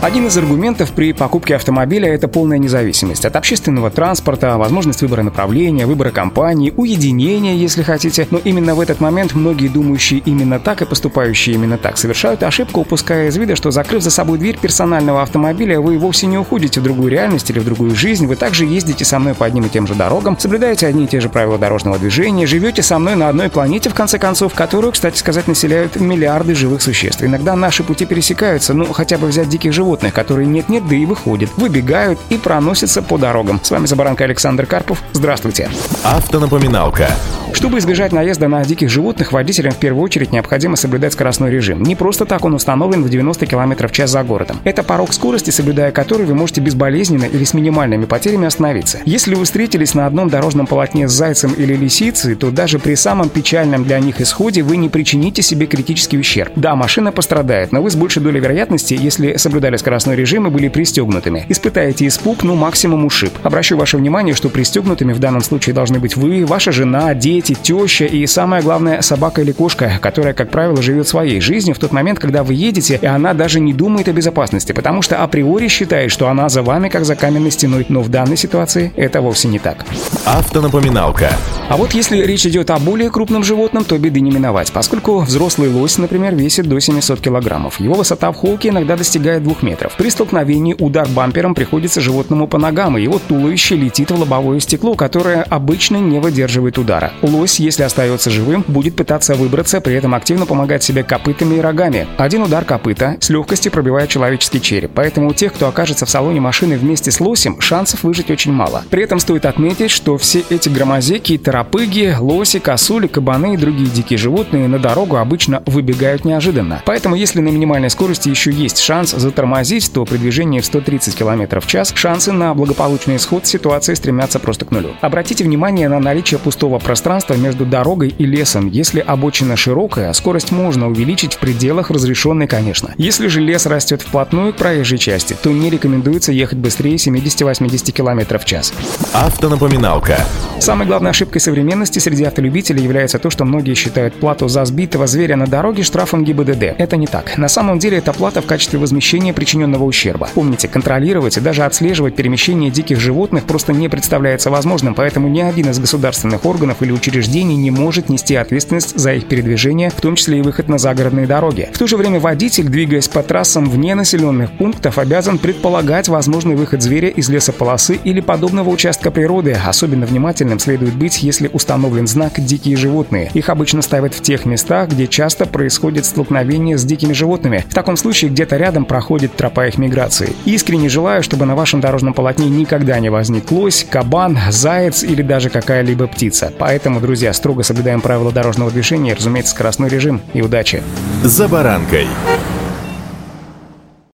Один из аргументов при покупке автомобиля – это полная независимость от общественного транспорта, возможность выбора направления, выбора компании, уединения, если хотите. Но именно в этот момент многие думающие именно так и поступающие именно так совершают ошибку, упуская из вида, что закрыв за собой дверь персонального автомобиля, вы вовсе не уходите в другую реальность или в другую жизнь, вы также ездите со мной по одним и тем же дорогам, соблюдаете одни и те же правила дорожного движения, живете со мной на одной планете, в конце концов, которую, кстати сказать, населяют миллиарды живых существ. Иногда наши пути пересекаются, ну, хотя бы взять диких животных животных, которые нет-нет, да и выходят, выбегают и проносятся по дорогам. С вами Забаранка Александр Карпов. Здравствуйте. Автонапоминалка. Чтобы избежать наезда на диких животных, водителям в первую очередь необходимо соблюдать скоростной режим. Не просто так он установлен в 90 км в час за городом. Это порог скорости, соблюдая который вы можете безболезненно или с минимальными потерями остановиться. Если вы встретились на одном дорожном полотне с зайцем или лисицей, то даже при самом печальном для них исходе вы не причините себе критический ущерб. Да, машина пострадает, но вы с большей долей вероятности, если соблюдали скоростной режим и были пристегнутыми. Испытаете испуг, ну максимум ушиб. Обращу ваше внимание, что пристегнутыми в данном случае должны быть вы, ваша жена, дети, теща и самое главное собака или кошка, которая, как правило, живет своей жизнью в тот момент, когда вы едете, и она даже не думает о безопасности, потому что априори считает, что она за вами как за каменной стеной, но в данной ситуации это вовсе не так. Автонапоминалка. А вот если речь идет о более крупном животном, то беды не миновать, поскольку взрослый лось, например, весит до 700 килограммов. Его высота в холке иногда достигает 2 метров метров. При столкновении удар бампером приходится животному по ногам, и его туловище летит в лобовое стекло, которое обычно не выдерживает удара. Лось, если остается живым, будет пытаться выбраться, при этом активно помогать себе копытами и рогами. Один удар копыта с легкостью пробивает человеческий череп, поэтому у тех, кто окажется в салоне машины вместе с лосем, шансов выжить очень мало. При этом стоит отметить, что все эти громозеки торопыги, лоси, косули, кабаны и другие дикие животные на дорогу обычно выбегают неожиданно. Поэтому если на минимальной скорости еще есть шанс затормозить, тормозить, то при движении в 130 км в час шансы на благополучный исход ситуации стремятся просто к нулю. Обратите внимание на наличие пустого пространства между дорогой и лесом. Если обочина широкая, скорость можно увеличить в пределах разрешенной, конечно. Если же лес растет вплотную к проезжей части, то не рекомендуется ехать быстрее 70-80 км в час. Автонапоминалка. Самой главной ошибкой современности среди автолюбителей является то, что многие считают плату за сбитого зверя на дороге штрафом ГИБДД. Это не так. На самом деле это плата в качестве возмещения причинения причиненного ущерба. Помните, контролировать и даже отслеживать перемещение диких животных просто не представляется возможным, поэтому ни один из государственных органов или учреждений не может нести ответственность за их передвижение, в том числе и выход на загородные дороги. В то же время водитель, двигаясь по трассам вне населенных пунктов, обязан предполагать возможный выход зверя из лесополосы или подобного участка природы. Особенно внимательным следует быть, если установлен знак «дикие животные». Их обычно ставят в тех местах, где часто происходит столкновение с дикими животными. В таком случае где-то рядом проходит тропа их миграции. Искренне желаю, чтобы на вашем дорожном полотне никогда не возник лось, кабан, заяц или даже какая-либо птица. Поэтому, друзья, строго соблюдаем правила дорожного движения, разумеется, скоростной режим и удачи. За баранкой.